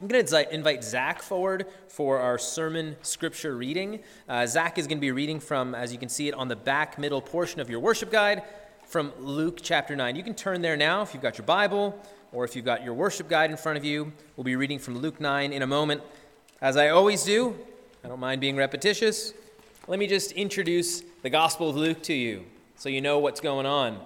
I'm going to invite Zach forward for our sermon scripture reading. Uh, Zach is going to be reading from, as you can see it on the back middle portion of your worship guide, from Luke chapter 9. You can turn there now if you've got your Bible or if you've got your worship guide in front of you. We'll be reading from Luke 9 in a moment. As I always do, I don't mind being repetitious. Let me just introduce the Gospel of Luke to you so you know what's going on.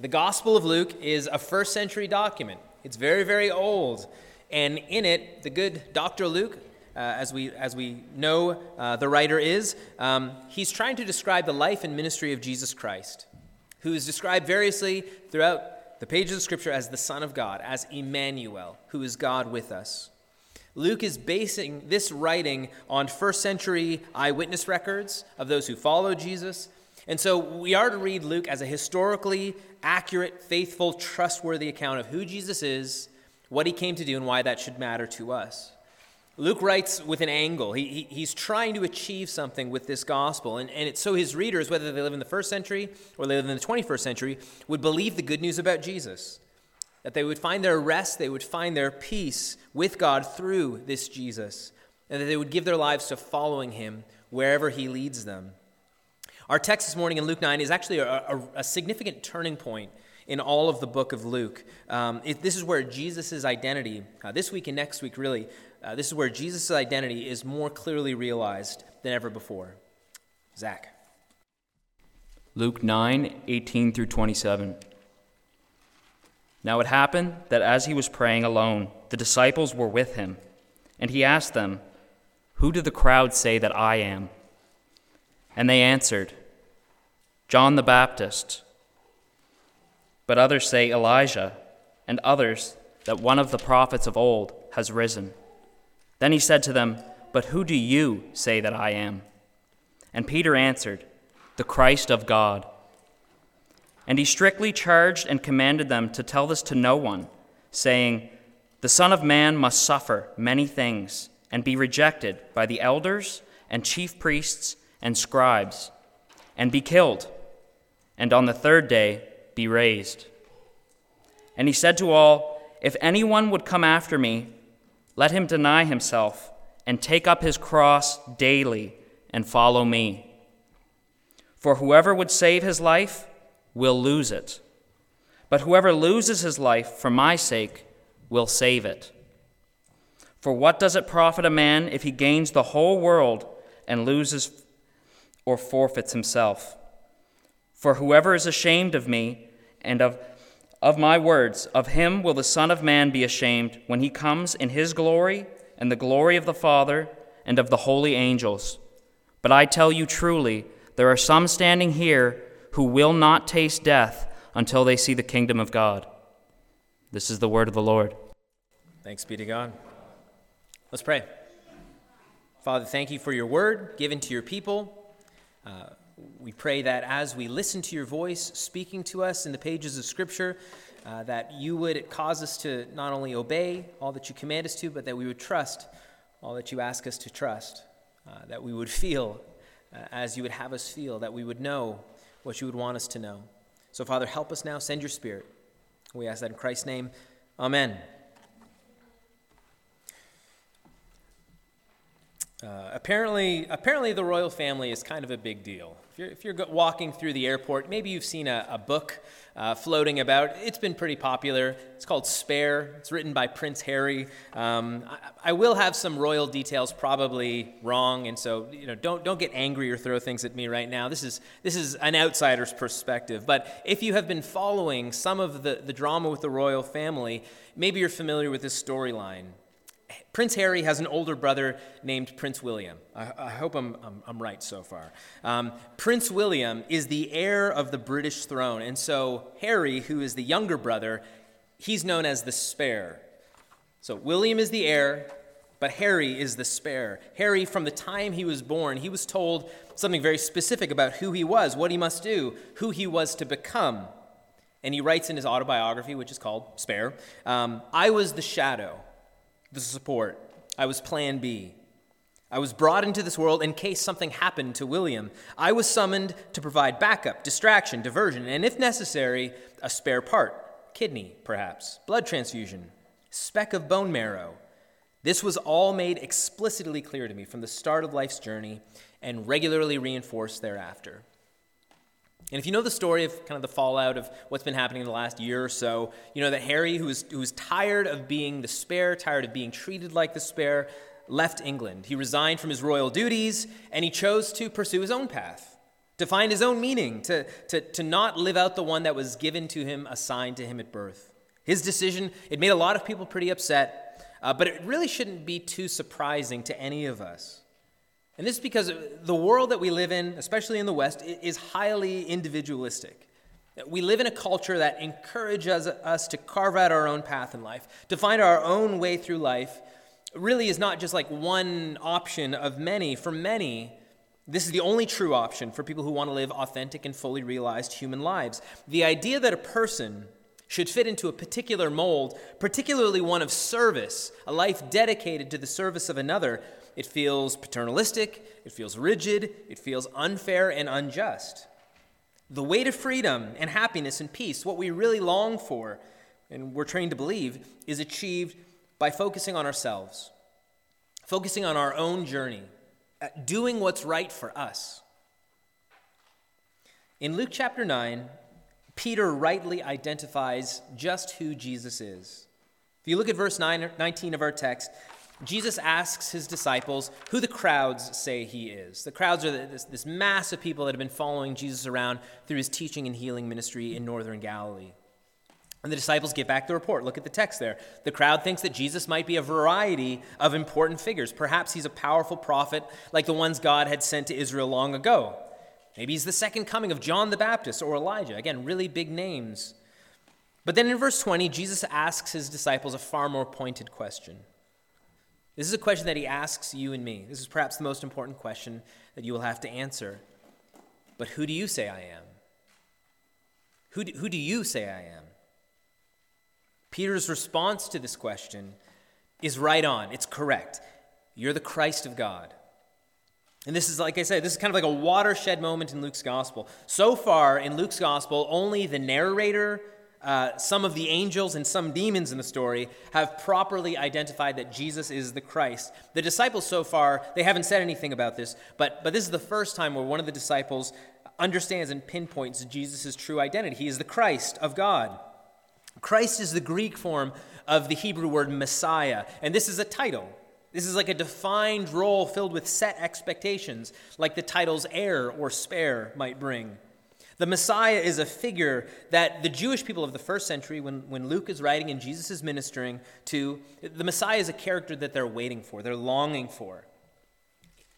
The Gospel of Luke is a first century document, it's very, very old. And in it, the good Dr. Luke, uh, as, we, as we know uh, the writer is, um, he's trying to describe the life and ministry of Jesus Christ, who is described variously throughout the pages of Scripture as the Son of God, as Emmanuel, who is God with us. Luke is basing this writing on first century eyewitness records of those who followed Jesus. And so we are to read Luke as a historically accurate, faithful, trustworthy account of who Jesus is what he came to do and why that should matter to us. Luke writes with an angle. He, he, he's trying to achieve something with this gospel. And, and it's so his readers, whether they live in the first century or they live in the 21st century, would believe the good news about Jesus. That they would find their rest, they would find their peace with God through this Jesus. And that they would give their lives to following him wherever he leads them. Our text this morning in Luke 9 is actually a, a, a significant turning point in all of the book of Luke. Um, it, this is where Jesus' identity, uh, this week and next week really, uh, this is where Jesus' identity is more clearly realized than ever before. Zach. Luke 9, 18 through 27. Now it happened that as he was praying alone, the disciples were with him, and he asked them, Who do the crowd say that I am? And they answered, John the Baptist but others say Elijah, and others that one of the prophets of old has risen. Then he said to them, But who do you say that I am? And Peter answered, The Christ of God. And he strictly charged and commanded them to tell this to no one, saying, The Son of Man must suffer many things and be rejected by the elders and chief priests and scribes, and be killed, and on the third day be raised. And he said to all, If anyone would come after me, let him deny himself and take up his cross daily and follow me. For whoever would save his life will lose it, but whoever loses his life for my sake will save it. For what does it profit a man if he gains the whole world and loses or forfeits himself? For whoever is ashamed of me and of, of my words, of him will the Son of Man be ashamed when he comes in his glory and the glory of the Father and of the holy angels. But I tell you truly, there are some standing here who will not taste death until they see the kingdom of God. This is the word of the Lord. Thanks be to God. Let's pray. Father, thank you for your word given to your people. Uh, we pray that as we listen to your voice speaking to us in the pages of Scripture, uh, that you would cause us to not only obey all that you command us to, but that we would trust all that you ask us to trust, uh, that we would feel uh, as you would have us feel, that we would know what you would want us to know. So, Father, help us now. Send your Spirit. We ask that in Christ's name. Amen. Uh, apparently, apparently, the royal family is kind of a big deal. If you're, if you're walking through the airport, maybe you've seen a, a book uh, floating about. It's been pretty popular. It's called Spare. It's written by Prince Harry. Um, I, I, will have some royal details probably wrong, and so you know, don't don't get angry or throw things at me right now. This is this is an outsider's perspective. But if you have been following some of the, the drama with the royal family, maybe you're familiar with this storyline. Prince Harry has an older brother named Prince William. I, I hope I'm, I'm, I'm, right so far. Um, Prince William is the heir of the British throne, and so Harry, who is the younger brother, he's known as the spare. So William is the heir, but Harry is the spare. Harry, from the time he was born, he was told something very specific about who he was, what he must do, who he was to become. And he writes in his autobiography, which is called Spare um, I was the shadow the support. I was plan B. I was brought into this world in case something happened to William. I was summoned to provide backup, distraction, diversion, and if necessary, a spare part kidney, perhaps, blood transfusion, speck of bone marrow. This was all made explicitly clear to me from the start of life's journey and regularly reinforced thereafter. And if you know the story of kind of the fallout of what's been happening in the last year or so, you know that Harry, who was, tired of being the spare, tired of being treated like the spare, left England. He resigned from his royal duties and he chose to pursue his own path, to find his own meaning, to, to, to not live out the one that was given to him, assigned to him at birth. His decision, it made a lot of people pretty upset, uh, but it really shouldn't be too surprising to any of us. And this is because the world that we live in, especially in the West, is highly individualistic. We live in a culture that encourages us to carve out our own path in life, to find our own way through life. Really is not just like one option of many. For many, this is the only true option for people who want to live authentic and fully realized human lives. The idea that a person should fit into a particular mold, particularly one of service, a life dedicated to the service of another, it feels paternalistic, it feels rigid, it feels unfair and unjust. The way to freedom and happiness and peace, what we really long for and we're trained to believe, is achieved by focusing on ourselves, focusing on our own journey, uh, doing what's right for us. In Luke chapter 9, Peter rightly identifies just who Jesus is. If you look at verse 9, 19 of our text, Jesus asks his disciples who the crowds say he is. The crowds are this, this mass of people that have been following Jesus around through his teaching and healing ministry in northern Galilee. And the disciples get back the report. Look at the text there. The crowd thinks that Jesus might be a variety of important figures. Perhaps he's a powerful prophet like the ones God had sent to Israel long ago. Maybe he's the second coming of John the Baptist or Elijah. Again, really big names. But then in verse 20, Jesus asks his disciples a far more pointed question. This is a question that he asks you and me. This is perhaps the most important question that you will have to answer. But who do you say I am? Who do, who do you say I am? Peter's response to this question is right on. It's correct. You're the Christ of God. And this is, like I said, this is kind of like a watershed moment in Luke's gospel. So far in Luke's gospel, only the narrator uh, some of the angels and some demons in the story have properly identified that Jesus is the Christ. The disciples so far, they haven't said anything about this, but, but this is the first time where one of the disciples understands and pinpoints Jesus' true identity. He is the Christ of God. Christ is the Greek form of the Hebrew word Messiah, and this is a title. This is like a defined role filled with set expectations, like the titles heir or spare might bring. The Messiah is a figure that the Jewish people of the first century, when, when Luke is writing and Jesus is ministering to, the Messiah is a character that they're waiting for, they're longing for.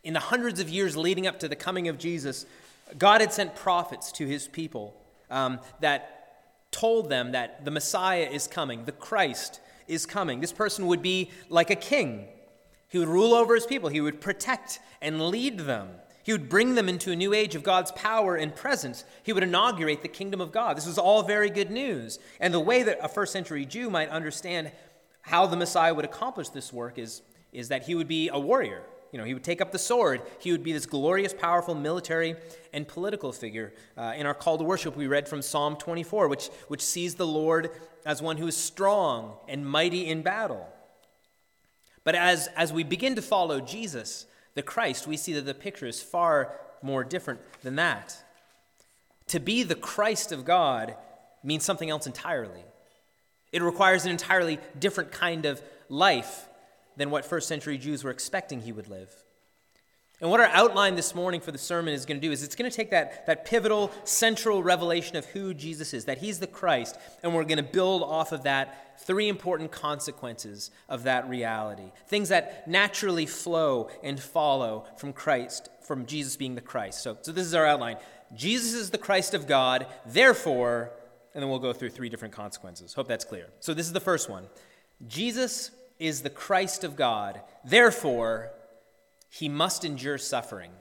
In the hundreds of years leading up to the coming of Jesus, God had sent prophets to his people um, that told them that the Messiah is coming, the Christ is coming. This person would be like a king. He would rule over his people, he would protect and lead them. He would bring them into a new age of God's power and presence. He would inaugurate the kingdom of God. This was all very good news. And the way that a first century Jew might understand how the Messiah would accomplish this work is, is that he would be a warrior. You know, he would take up the sword. He would be this glorious, powerful military and political figure. Uh, in our call to worship, we read from Psalm 24, which, which sees the Lord as one who is strong and mighty in battle. But as, as we begin to follow Jesus, the Christ, we see that the picture is far more different than that. To be the Christ of God means something else entirely. It requires an entirely different kind of life than what first century Jews were expecting he would live. And what our outline this morning for the sermon is going to do is it's going to take that, that pivotal, central revelation of who Jesus is, that he's the Christ, and we're going to build off of that three important consequences of that reality. Things that naturally flow and follow from Christ, from Jesus being the Christ. So, so this is our outline. Jesus is the Christ of God, therefore, and then we'll go through three different consequences. Hope that's clear. So this is the first one Jesus is the Christ of God, therefore, he must endure suffering.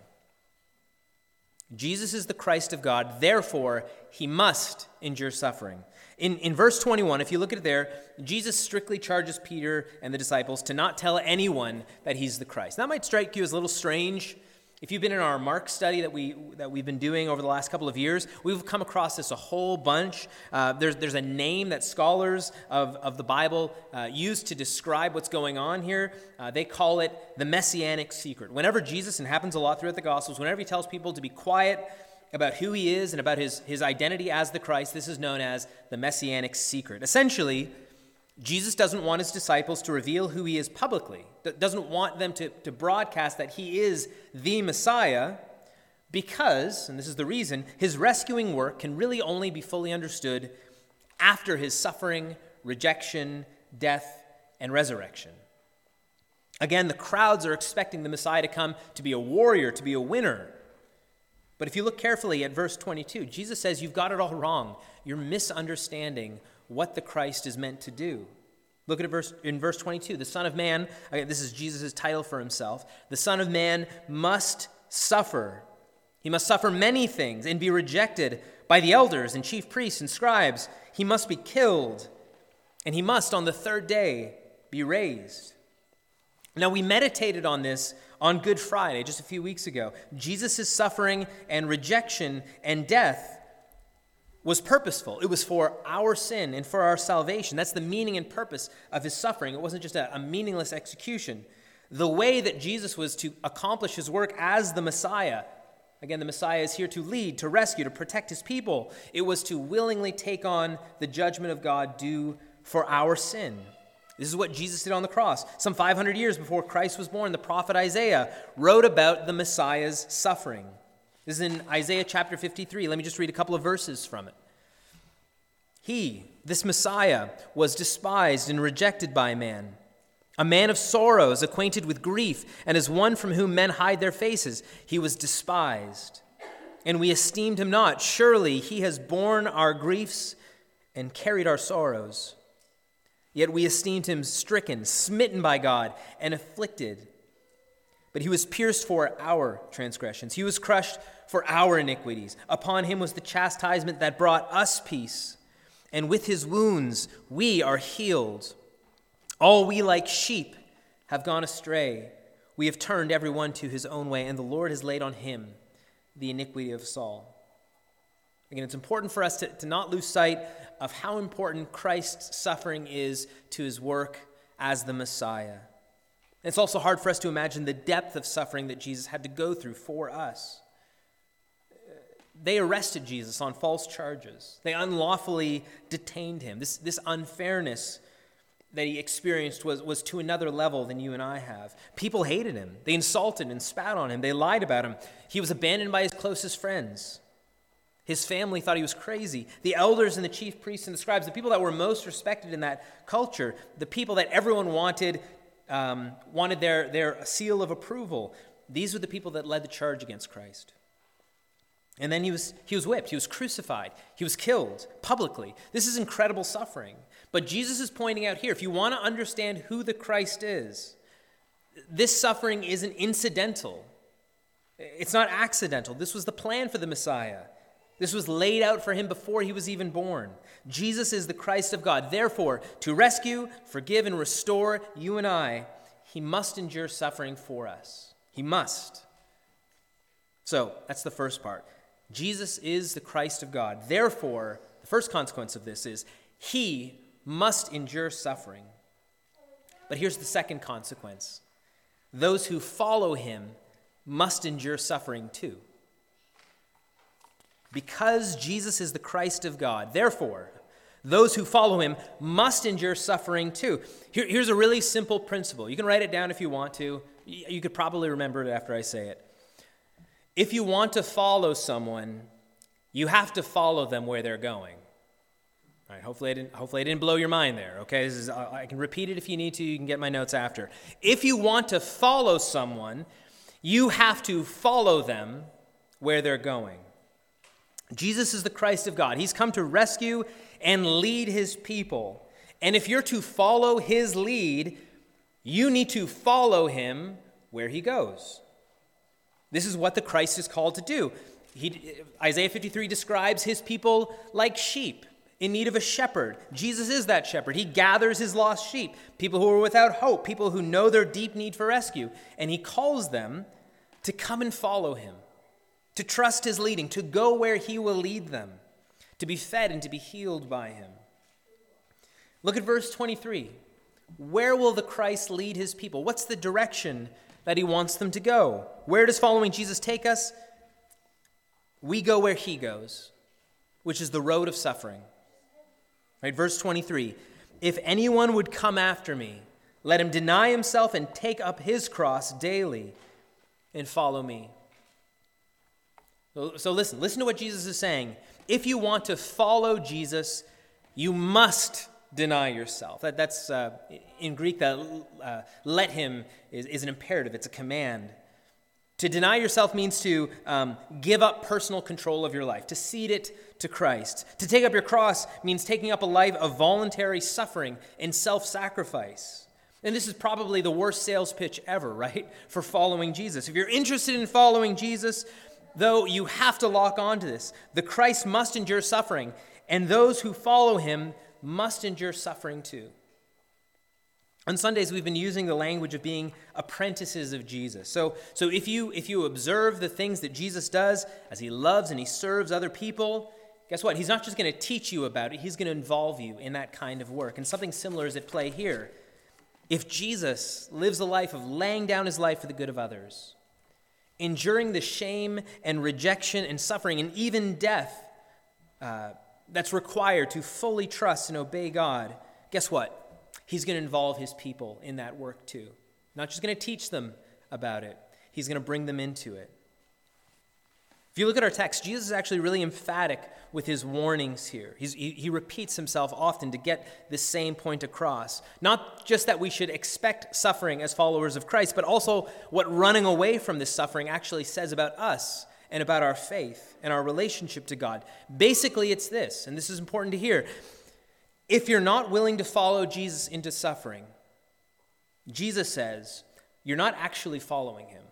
Jesus is the Christ of God, therefore, he must endure suffering. In, in verse 21, if you look at it there, Jesus strictly charges Peter and the disciples to not tell anyone that he's the Christ. That might strike you as a little strange. If you've been in our Mark study that, we, that we've been doing over the last couple of years, we've come across this a whole bunch. Uh, there's, there's a name that scholars of, of the Bible uh, use to describe what's going on here. Uh, they call it the messianic secret. Whenever Jesus, and happens a lot throughout the Gospels, whenever he tells people to be quiet about who he is and about his, his identity as the Christ, this is known as the messianic secret. Essentially, Jesus doesn't want his disciples to reveal who he is publicly, doesn't want them to, to broadcast that he is the Messiah because, and this is the reason, his rescuing work can really only be fully understood after his suffering, rejection, death, and resurrection. Again, the crowds are expecting the Messiah to come to be a warrior, to be a winner. But if you look carefully at verse 22, Jesus says, You've got it all wrong. You're misunderstanding what the Christ is meant to do. Look at verse, in verse 22. The Son of Man, okay, this is Jesus' title for himself. The Son of Man must suffer. He must suffer many things and be rejected by the elders and chief priests and scribes. He must be killed, and he must on the third day be raised. Now, we meditated on this on Good Friday just a few weeks ago. Jesus' suffering and rejection and death was purposeful. It was for our sin and for our salvation. That's the meaning and purpose of his suffering. It wasn't just a, a, meaningless execution. The way that Jesus was to accomplish his work as the Messiah, again, the Messiah is here to lead, to rescue, to protect his people. It was to willingly take on the judgment of God due for our sin. This is what Jesus did on the cross. Some 500 years before Christ was born, the prophet Isaiah wrote about the Messiah's suffering. This is in Isaiah chapter 53. Let me just read a couple of verses from it. He, this Messiah, was despised and rejected by man, a man of sorrows, acquainted with grief, and as one from whom men hide their faces. He was despised, and we esteemed him not. Surely he has borne our griefs and carried our sorrows. Yet we esteemed him stricken, smitten by God, and afflicted. But he was pierced for our transgressions, he was crushed for our iniquities. Upon him was the chastisement that brought us peace, and with his wounds we are healed. All we like sheep have gone astray. We have turned everyone to his own way, and the Lord has laid on him the iniquity of us all. Again, it's important for us to, to not lose sight of how important Christ's suffering is to his work as the Messiah. It's also hard for us to imagine the depth of suffering that Jesus had to go through for us. They arrested Jesus on false charges. They unlawfully detained him. This, this unfairness that he experienced was, was to another level than you and I have. People hated him. They insulted and spat on him. They lied about him. He was abandoned by his closest friends. His family thought he was crazy. The elders and the chief priests and the scribes, the people that were most respected in that culture, the people that everyone wanted um, wanted their, their seal of approval. These were the people that led the charge against Christ. And then he was, he was whipped, he was crucified, he was killed publicly. This is incredible suffering. But Jesus is pointing out here if you want to understand who the Christ is, this suffering isn't incidental, it's not accidental. This was the plan for the Messiah. This was laid out for him before he was even born. Jesus is the Christ of God. Therefore, to rescue, forgive, and restore you and I, he must endure suffering for us. He must. So, that's the first part. Jesus is the Christ of God. Therefore, the first consequence of this is he must endure suffering. But here's the second consequence those who follow him must endure suffering too because Jesus is the Christ of God. Therefore, those who follow him must endure suffering too. Here, here's a really simple principle. You can write it down if you want to. You could probably remember it after I say it. If you want to follow someone, you have to follow them where they're going. All right, hopefully I didn't, hopefully I didn't blow your mind there, okay? This is, I can repeat it if you need to. You can get my notes after. If you want to follow someone, you have to follow them where they're going. Jesus is the Christ of God. He's come to rescue and lead his people. And if you're to follow his lead, you need to follow him where he goes. This is what the Christ is called to do. He, Isaiah 53 describes his people like sheep in need of a shepherd. Jesus is that shepherd. He gathers his lost sheep, people who are without hope, people who know their deep need for rescue, and he calls them to come and follow him, to trust his leading, to go where he will lead them, to be fed and to be healed by him. Look at verse 23. Where will the Christ lead his people? What's the direction that he wants them to go? Where does following Jesus take us? We go where he goes, which is the road of suffering. Right, verse 23. If anyone would come after me, let him deny himself and take up his cross daily and follow me. So, listen, listen to what Jesus is saying. If you want to follow Jesus, you must deny yourself. That, that's uh, in Greek, that uh, let him is, is an imperative, it's a command. To deny yourself means to um, give up personal control of your life, to cede it to Christ. To take up your cross means taking up a life of voluntary suffering and self sacrifice. And this is probably the worst sales pitch ever, right? For following Jesus. If you're interested in following Jesus, though, you have to lock onto this. The Christ must endure suffering, and those who follow him must endure suffering too. On Sundays, we've been using the language of being apprentices of Jesus. So, so if, you, if you observe the things that Jesus does as he loves and he serves other people, guess what? He's not just going to teach you about it, he's going to involve you in that kind of work. And something similar is at play here. If Jesus lives a life of laying down his life for the good of others, enduring the shame and rejection and suffering and even death uh, that's required to fully trust and obey God, guess what? He's going to involve his people in that work too. Not just going to teach them about it, he's going to bring them into it. If you look at our text, Jesus is actually really emphatic with his warnings here. He, he repeats himself often to get the same point across. Not just that we should expect suffering as followers of Christ, but also what running away from this suffering actually says about us and about our faith and our relationship to God. Basically, it's this, and this is important to hear. If you're not willing to follow Jesus into suffering, Jesus says, you're not actually following him.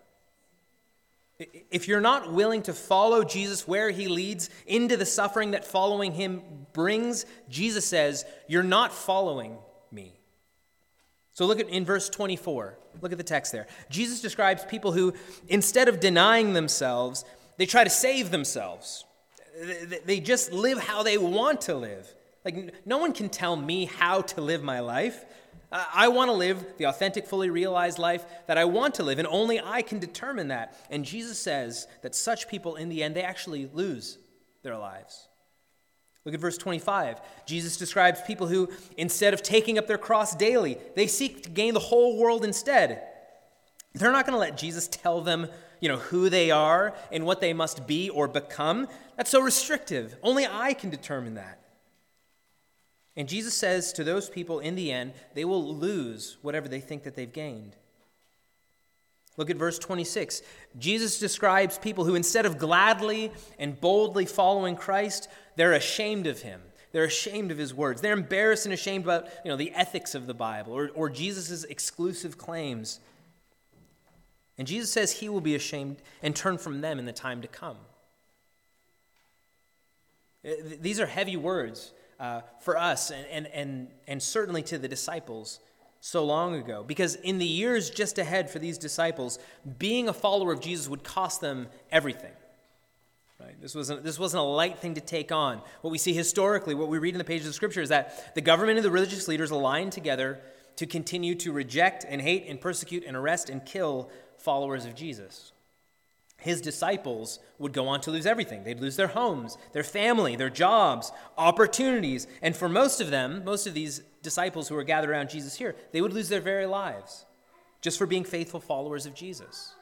If you're not willing to follow Jesus where he leads into the suffering that following him brings, Jesus says, you're not following me. So look at in verse 24. Look at the text there. Jesus describes people who, instead of denying themselves, they try to save themselves. They just live how they want to live. Like, no one can tell me how to live my life. I want to live the authentic, fully realized life that I want to live, and only I can determine that. And Jesus says that such people, in the end, they actually lose their lives. Look at verse 25. Jesus describes people who, instead of taking up their cross daily, they seek to gain the whole world instead. They're not going to let Jesus tell them, you know, who they are and what they must be or become. That's so restrictive. Only I can determine that. And Jesus says to those people in the end, they will lose whatever they think that they've gained. Look at verse 26. Jesus describes people who, instead of gladly and boldly following Christ, they're ashamed of him. They're ashamed of his words. They're embarrassed and ashamed about you know, the ethics of the Bible or, or Jesus' exclusive claims. And Jesus says he will be ashamed and turn from them in the time to come. Uh, these are heavy words uh, for us and, and, and, and certainly to the disciples so long ago. Because in the years just ahead for these disciples, being a follower of Jesus would cost them everything. Right? This, wasn't, this wasn't a light thing to take on. What we see historically, what we read in the pages of Scripture, is that the government and the religious leaders aligned together to continue to reject and hate and persecute and arrest and kill followers of Jesus his disciples would go on to lose everything. They'd lose their homes, their family, their jobs, opportunities. And for most of them, most of these disciples who are gathered around Jesus here, they would lose their very lives just for being faithful followers of Jesus.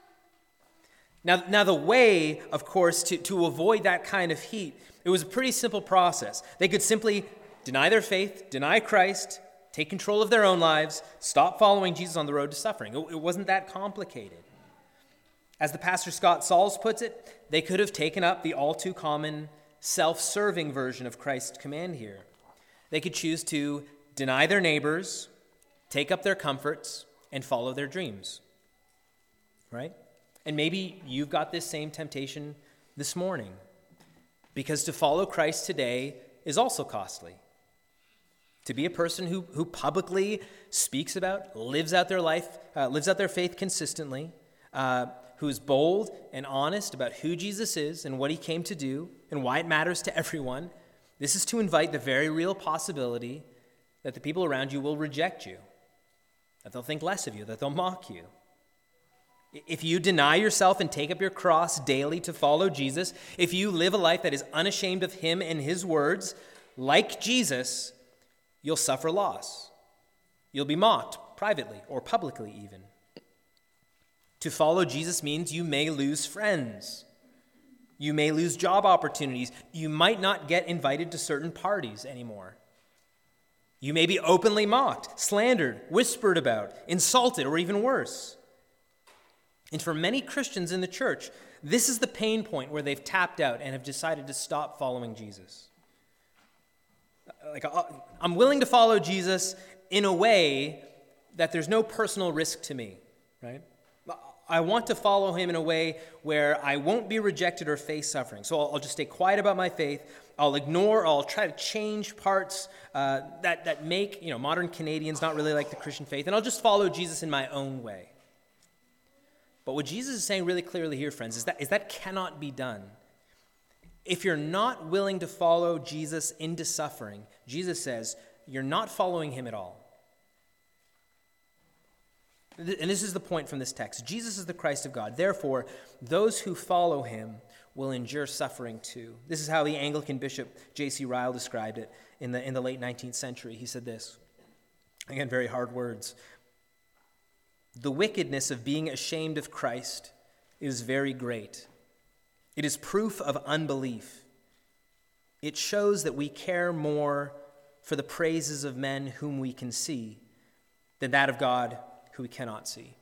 Now, now the way, of course, to, to avoid that kind of heat, it was a pretty simple process. They could simply deny their faith, deny Christ, take control of their own lives, stop following Jesus on the road to suffering. It, it wasn't that complicated. As the pastor Scott Sauls puts it, they could have taken up the all too common self serving version of Christ's command here. They could choose to deny their neighbors, take up their comforts, and follow their dreams. Right? And maybe you've got this same temptation this morning. Because to follow Christ today is also costly. To be a person who, who publicly speaks about, lives out their life, uh, lives out their faith consistently, uh, who's bold and honest about who Jesus is and what he came to do and why it matters to everyone, this is to invite the very real possibility that the people around you will reject you, that they'll think less of you, that they'll mock you. If you deny yourself and take up your cross daily to follow Jesus, if you live a life that is unashamed of him and his words, like Jesus, you'll suffer loss. You'll be mocked privately or publicly, even. To follow Jesus means you may lose friends. You may lose job opportunities. You might not get invited to certain parties anymore. You may be openly mocked, slandered, whispered about, insulted, or even worse. And for many Christians in the church, this is the pain point where they've tapped out and have decided to stop following Jesus. Like, uh, I'm willing to follow Jesus in a way that there's no personal risk to me, right? I want to follow him in a way where I won't be rejected or face suffering. So I'll, I'll just stay quiet about my faith. I'll ignore, I'll try to change parts uh, that, that make you know, modern Canadians not really like the Christian faith, and I'll just follow Jesus in my own way. But what Jesus is saying really clearly here, friends, is that, is that cannot be done. If you're not willing to follow Jesus into suffering, Jesus says, you're not following him at all. And this is the point from this text Jesus is the Christ of God. Therefore, those who follow him will endure suffering too. This is how the Anglican bishop J.C. Ryle described it in the, in the late 19th century. He said this again, very hard words. The wickedness of being ashamed of Christ is very great. It is proof of unbelief. It shows that we care more for the praises of men whom we can see than that of God who we cannot see.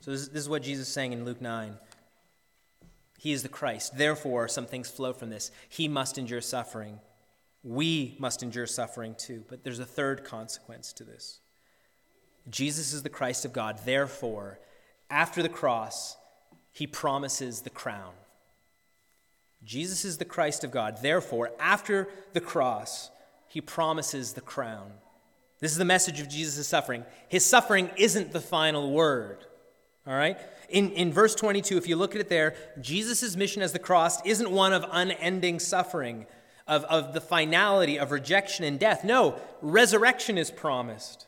So, this, this is what Jesus is saying in Luke 9. He is the Christ. Therefore, some things flow from this. He must endure suffering. We must endure suffering too. But there's a third consequence to this. Jesus is the Christ of God. Therefore, after the cross, he promises the crown. Jesus is the Christ of God. Therefore, after the cross, he promises the crown. This is the message of Jesus' suffering. His suffering isn't the final word. All right? In, in verse 22, if you look at it there, Jesus' mission as the cross isn't one of unending suffering, of, of the finality of rejection and death. No, resurrection is promised.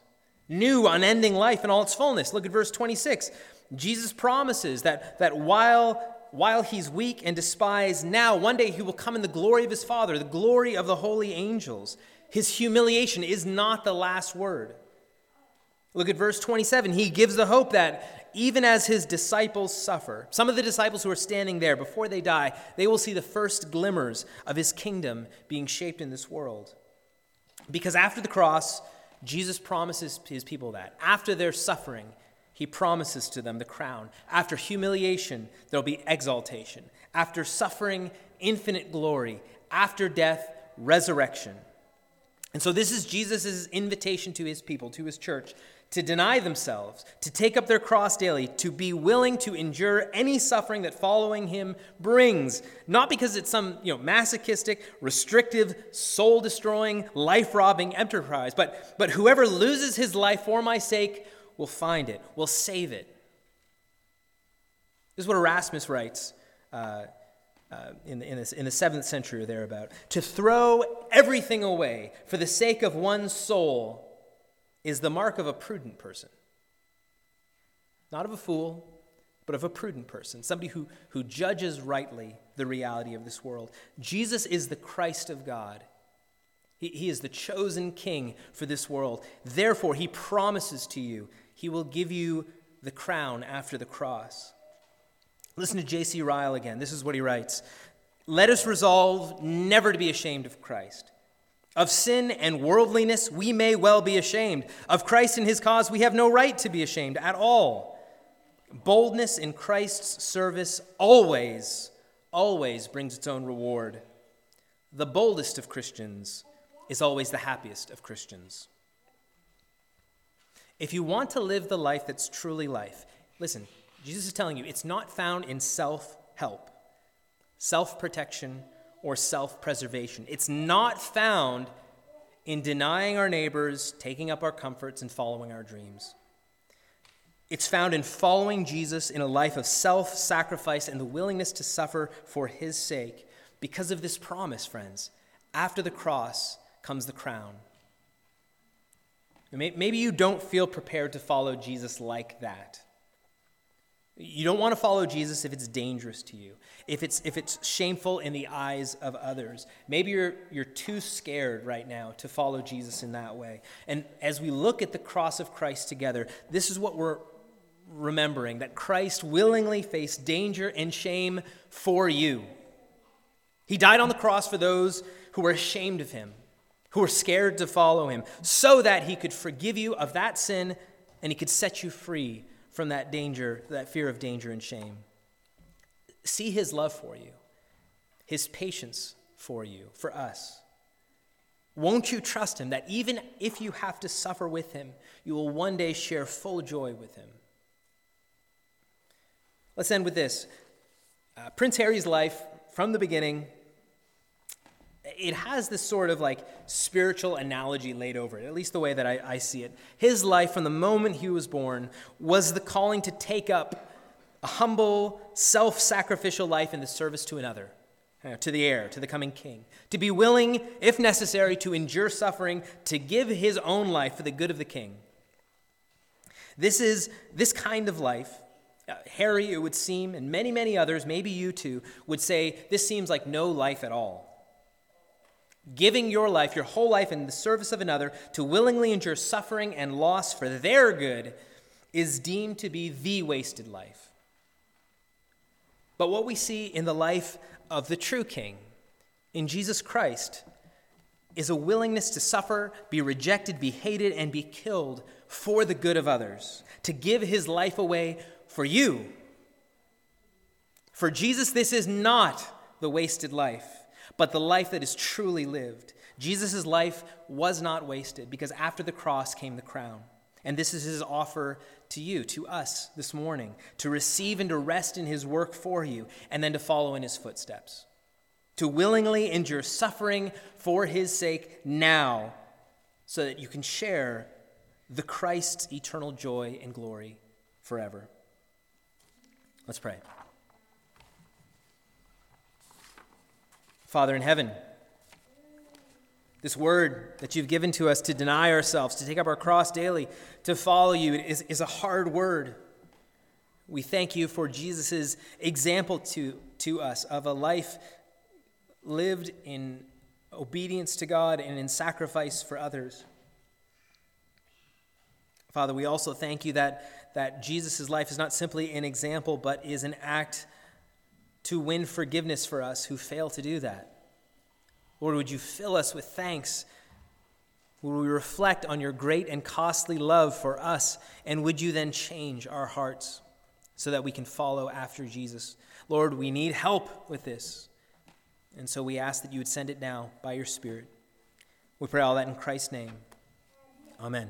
New, unending life in all its fullness. Look at verse 26. Jesus promises that, that while, while he's weak and despised now, one day he will come in the glory of his Father, the glory of the holy angels. His humiliation is not the last word. Look at verse 27. He gives the hope that even as his disciples suffer, some of the disciples who are standing there before they die, they will see the first glimmers of his kingdom being shaped in this world. Because after the cross, Jesus promises his people that. After their suffering, he promises to them the crown. After humiliation, there'll be exaltation. After suffering, infinite glory. After death, resurrection. And so, this is Jesus' invitation to his people, to his church, to deny themselves, to take up their cross daily, to be willing to endure any suffering that following him brings, not because it's some you know, masochistic, restrictive, soul destroying, life robbing enterprise, but, but whoever loses his life for my sake will find it, will save it. This is what Erasmus writes. Uh, uh, in, in, in the seventh century or thereabout. To throw everything away for the sake of one's soul is the mark of a prudent person. Not of a fool, but of a prudent person, somebody who, who judges rightly the reality of this world. Jesus is the Christ of God. He, he is the chosen king for this world. Therefore, he promises to you, he will give you the crown after the cross. Listen to J.C. Ryle again. This is what he writes Let us resolve never to be ashamed of Christ. Of sin and worldliness, we may well be ashamed. Of Christ and his cause, we have no right to be ashamed at all. Boldness in Christ's service always, always brings its own reward. The boldest of Christians is always the happiest of Christians. If you want to live the life that's truly life, listen, Jesus is telling you it's not found in self help, self protection, or self preservation. It's not found in denying our neighbors, taking up our comforts, and following our dreams. It's found in following Jesus in a life of self sacrifice and the willingness to suffer for his sake. Because of this promise, friends, after the cross comes the crown. Maybe you don't feel prepared to follow Jesus like that. You don't want to follow Jesus if it's dangerous to you, if it's, if it's shameful in the eyes of others. Maybe you're, you're too scared right now to follow Jesus in that way. And as we look at the cross of Christ together, this is what we're remembering that Christ willingly faced danger and shame for you. He died on the cross for those who were ashamed of him, who were scared to follow him, so that he could forgive you of that sin and he could set you free from that danger, that fear of danger and shame. See his love for you, his patience for you, for us. Won't you trust him that even if you have to suffer with him, you will one day share full joy with him? Let's end with this. Uh, Prince Harry's life, from the beginning, it has this sort of like spiritual analogy laid over it, at least the way that I, I see it. His life, from the moment he was born, was the calling to take up a humble, self sacrificial life in the service to another, to the heir, to the coming king. To be willing, if necessary, to endure suffering, to give his own life for the good of the king. This is this kind of life. Uh, Harry, it would seem, and many, many others, maybe you too, would say this seems like no life at all giving your life, your whole life, in the service of another to willingly endure suffering and loss for their good is deemed to be the wasted life. But what we see in the life of the true King, in Jesus Christ, is a willingness to suffer, be rejected, be hated, and be killed for the good of others, to give his life away for you. For Jesus, this is not the wasted life but the life that is truly lived. Jesus' life was not wasted because after the cross came the crown. And this is his offer to you, to us this morning, to receive and to rest in his work for you, and then to follow in his footsteps. To willingly endure suffering for his sake now, so that you can share the Christ's eternal joy and glory forever. Let's pray. Father in heaven, this word that you've given to us to deny ourselves, to take up our cross daily, to follow you is, is a hard word. We thank you for Jesus' example to, to us of a life lived in obedience to God and in sacrifice for others. Father, we also thank you that, that Jesus' life is not simply an example, but is an act to win forgiveness for us who fail to do that. Lord, would you fill us with thanks? Would we reflect on your great and costly love for us? And would you then change our hearts so that we can follow after Jesus? Lord, we need help with this. And so we ask that you would send it now by your Spirit. We pray all that in Christ's name. Amen.